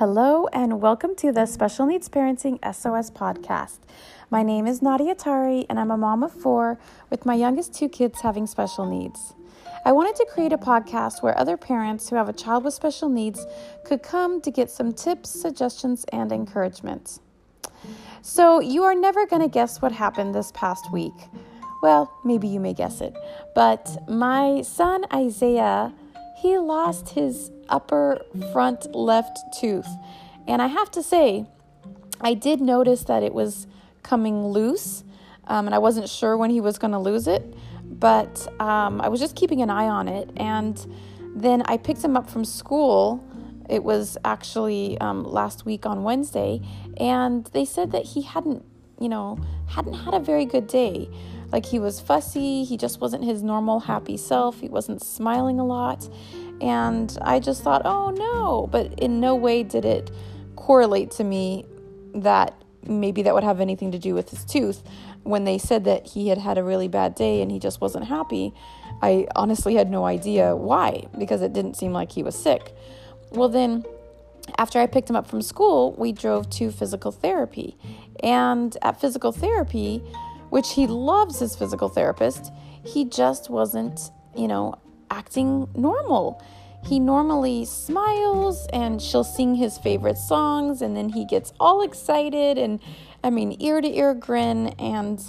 Hello, and welcome to the Special Needs Parenting SOS podcast. My name is Nadia Tari, and I'm a mom of four with my youngest two kids having special needs. I wanted to create a podcast where other parents who have a child with special needs could come to get some tips, suggestions, and encouragement. So, you are never going to guess what happened this past week. Well, maybe you may guess it, but my son Isaiah he lost his upper front left tooth. And I have to say, I did notice that it was coming loose, um, and I wasn't sure when he was going to lose it, but um, I was just keeping an eye on it. And then I picked him up from school. It was actually um, last week on Wednesday, and they said that he hadn't, you know, hadn't had a very good day. Like he was fussy, he just wasn't his normal happy self, he wasn't smiling a lot. And I just thought, oh no, but in no way did it correlate to me that maybe that would have anything to do with his tooth. When they said that he had had a really bad day and he just wasn't happy, I honestly had no idea why because it didn't seem like he was sick. Well, then after I picked him up from school, we drove to physical therapy. And at physical therapy, which he loves his physical therapist, he just wasn't, you know, acting normal. He normally smiles and she'll sing his favorite songs and then he gets all excited and I mean ear to ear grin and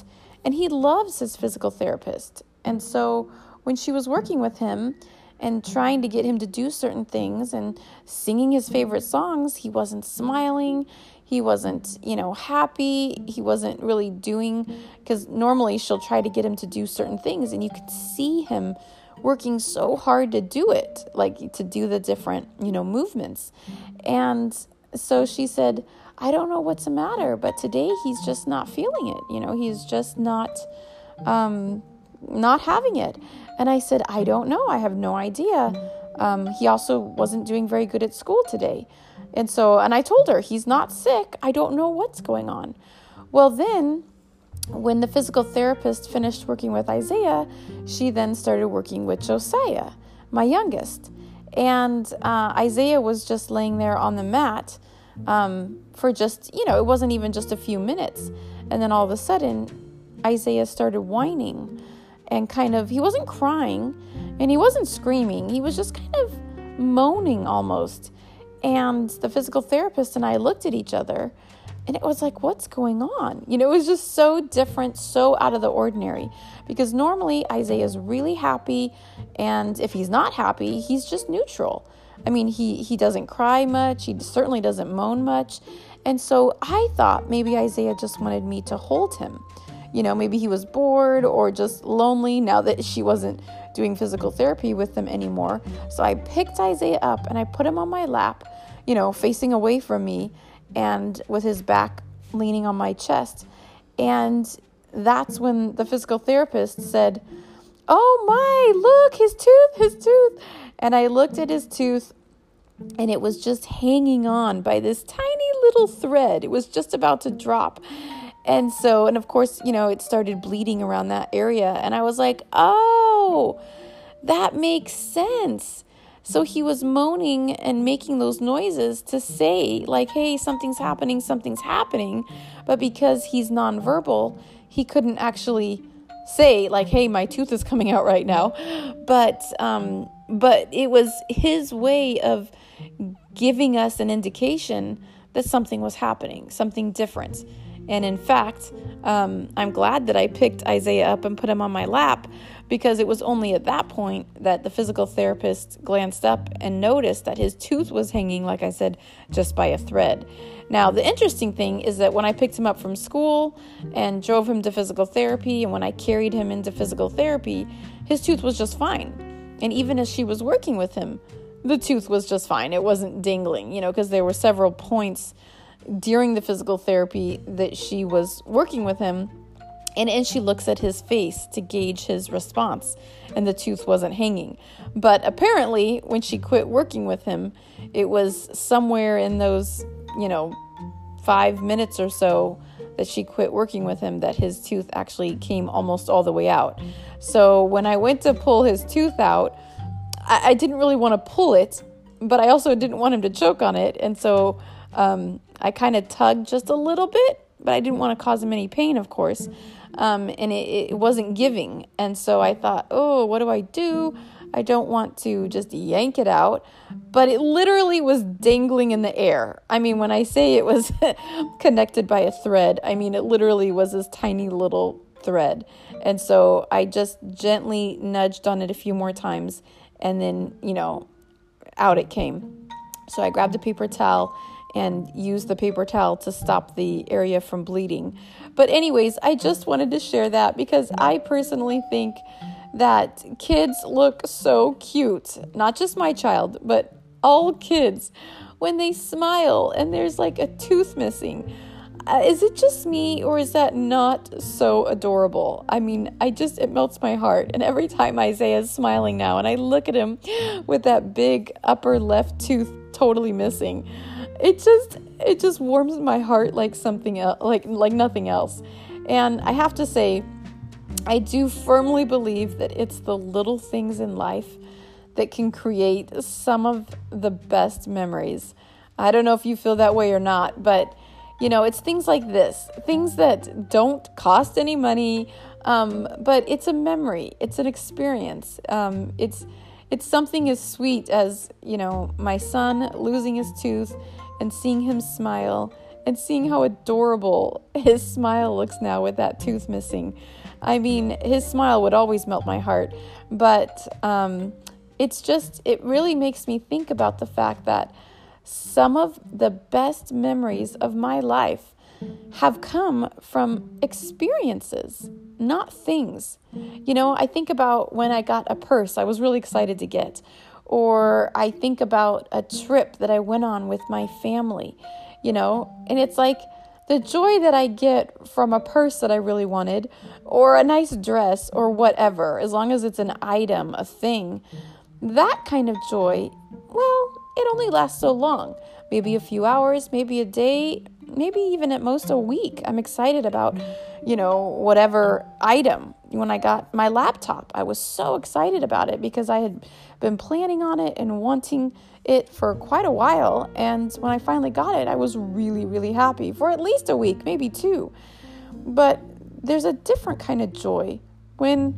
and he loves his physical therapist. And so when she was working with him and trying to get him to do certain things and singing his favorite songs, he wasn't smiling he wasn't, you know, happy. He wasn't really doing, because normally she'll try to get him to do certain things, and you could see him working so hard to do it, like to do the different, you know, movements. And so she said, I don't know what's the matter, but today he's just not feeling it. You know, he's just not, um, not having it. And I said, I don't know. I have no idea. Um, he also wasn't doing very good at school today. And so, and I told her, he's not sick. I don't know what's going on. Well, then, when the physical therapist finished working with Isaiah, she then started working with Josiah, my youngest. And uh, Isaiah was just laying there on the mat um, for just, you know, it wasn't even just a few minutes. And then all of a sudden, Isaiah started whining and kind of, he wasn't crying and he wasn't screaming, he was just kind of moaning almost. And the physical therapist and I looked at each other and it was like, what's going on? You know, it was just so different, so out of the ordinary. Because normally Isaiah's really happy, and if he's not happy, he's just neutral. I mean, he, he doesn't cry much, he certainly doesn't moan much. And so I thought maybe Isaiah just wanted me to hold him. You know, maybe he was bored or just lonely now that she wasn't doing physical therapy with them anymore. So I picked Isaiah up and I put him on my lap you know, facing away from me and with his back leaning on my chest. And that's when the physical therapist said, Oh my, look, his tooth, his tooth. And I looked at his tooth and it was just hanging on by this tiny little thread. It was just about to drop. And so, and of course, you know, it started bleeding around that area. And I was like, oh, that makes sense. So he was moaning and making those noises to say, like, hey, something's happening, something's happening. But because he's nonverbal, he couldn't actually say, like, hey, my tooth is coming out right now. But, um, but it was his way of giving us an indication that something was happening, something different. And in fact, um, I'm glad that I picked Isaiah up and put him on my lap because it was only at that point that the physical therapist glanced up and noticed that his tooth was hanging, like I said, just by a thread. Now, the interesting thing is that when I picked him up from school and drove him to physical therapy, and when I carried him into physical therapy, his tooth was just fine. And even as she was working with him, the tooth was just fine. It wasn't dingling, you know, because there were several points during the physical therapy that she was working with him and and she looks at his face to gauge his response and the tooth wasn't hanging but apparently when she quit working with him it was somewhere in those you know 5 minutes or so that she quit working with him that his tooth actually came almost all the way out so when i went to pull his tooth out i, I didn't really want to pull it but I also didn't want him to choke on it. And so um, I kind of tugged just a little bit, but I didn't want to cause him any pain, of course. Um, and it, it wasn't giving. And so I thought, oh, what do I do? I don't want to just yank it out, but it literally was dangling in the air. I mean, when I say it was connected by a thread, I mean, it literally was this tiny little thread. And so I just gently nudged on it a few more times, and then, you know, out it came. So I grabbed a paper towel and use the paper towel to stop the area from bleeding. But, anyways, I just wanted to share that because I personally think that kids look so cute. Not just my child, but all kids when they smile and there's like a tooth missing. Uh, is it just me or is that not so adorable? I mean, I just, it melts my heart. And every time Isaiah is smiling now and I look at him with that big upper left tooth totally missing, it just, it just warms my heart like something like, like nothing else. And I have to say, I do firmly believe that it's the little things in life that can create some of the best memories. I don't know if you feel that way or not, but you know, it's things like this things that don't cost any money, um, but it's a memory, it's an experience. Um, it's it's something as sweet as you know my son losing his tooth and seeing him smile and seeing how adorable his smile looks now with that tooth missing. I mean, his smile would always melt my heart, but um, it's just, it really makes me think about the fact that some of the best memories of my life have come from experiences, not things. You know, I think about when I got a purse I was really excited to get, or I think about a trip that I went on with my family, you know, and it's like, the joy that I get from a purse that I really wanted, or a nice dress, or whatever, as long as it's an item, a thing, that kind of joy, well, it only lasts so long. Maybe a few hours, maybe a day, maybe even at most a week. I'm excited about, you know, whatever item. When I got my laptop, I was so excited about it because I had been planning on it and wanting it for quite a while. And when I finally got it, I was really, really happy for at least a week, maybe two. But there's a different kind of joy when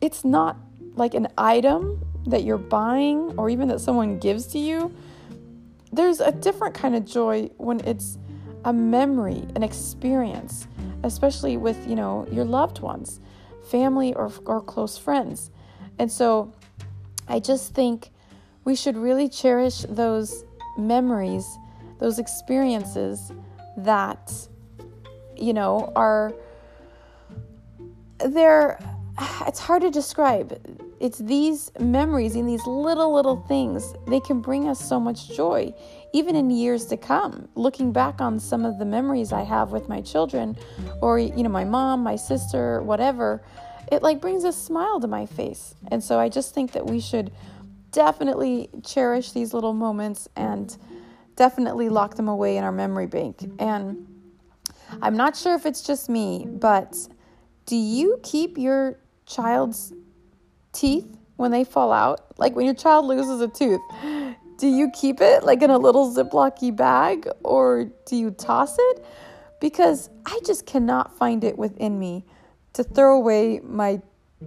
it's not like an item that you're buying or even that someone gives to you. There's a different kind of joy when it's a memory, an experience, especially with, you know, your loved ones, family or, or close friends. And so I just think we should really cherish those memories, those experiences that, you know, are, they're, it's hard to describe. It's these memories and these little, little things, they can bring us so much joy, even in years to come. Looking back on some of the memories I have with my children, or, you know, my mom, my sister, whatever, it like brings a smile to my face. And so I just think that we should definitely cherish these little moments and definitely lock them away in our memory bank. And I'm not sure if it's just me, but do you keep your child's teeth when they fall out? Like when your child loses a tooth, do you keep it like in a little Ziplocy bag or do you toss it? Because I just cannot find it within me to throw away my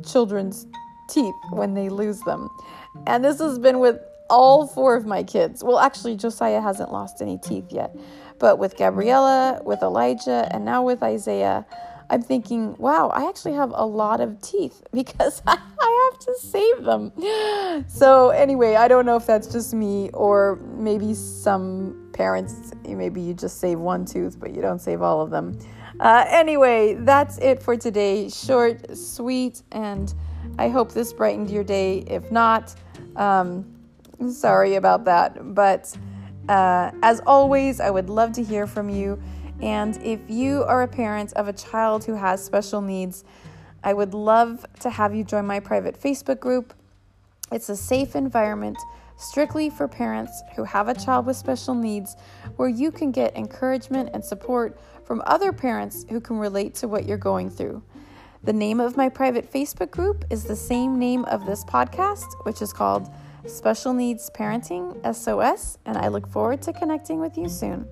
children's teeth when they lose them. And this has been with all four of my kids. Well, actually, Josiah hasn't lost any teeth yet. But with Gabriella, with Elijah, and now with Isaiah, I'm thinking, wow, I actually have a lot of teeth because I to save them. So, anyway, I don't know if that's just me or maybe some parents, maybe you just save one tooth, but you don't save all of them. Uh, anyway, that's it for today. Short, sweet, and I hope this brightened your day. If not, um, sorry about that. But uh, as always, I would love to hear from you. And if you are a parent of a child who has special needs, I would love to have you join my private Facebook group. It's a safe environment strictly for parents who have a child with special needs where you can get encouragement and support from other parents who can relate to what you're going through. The name of my private Facebook group is the same name of this podcast, which is called Special Needs Parenting SOS, and I look forward to connecting with you soon.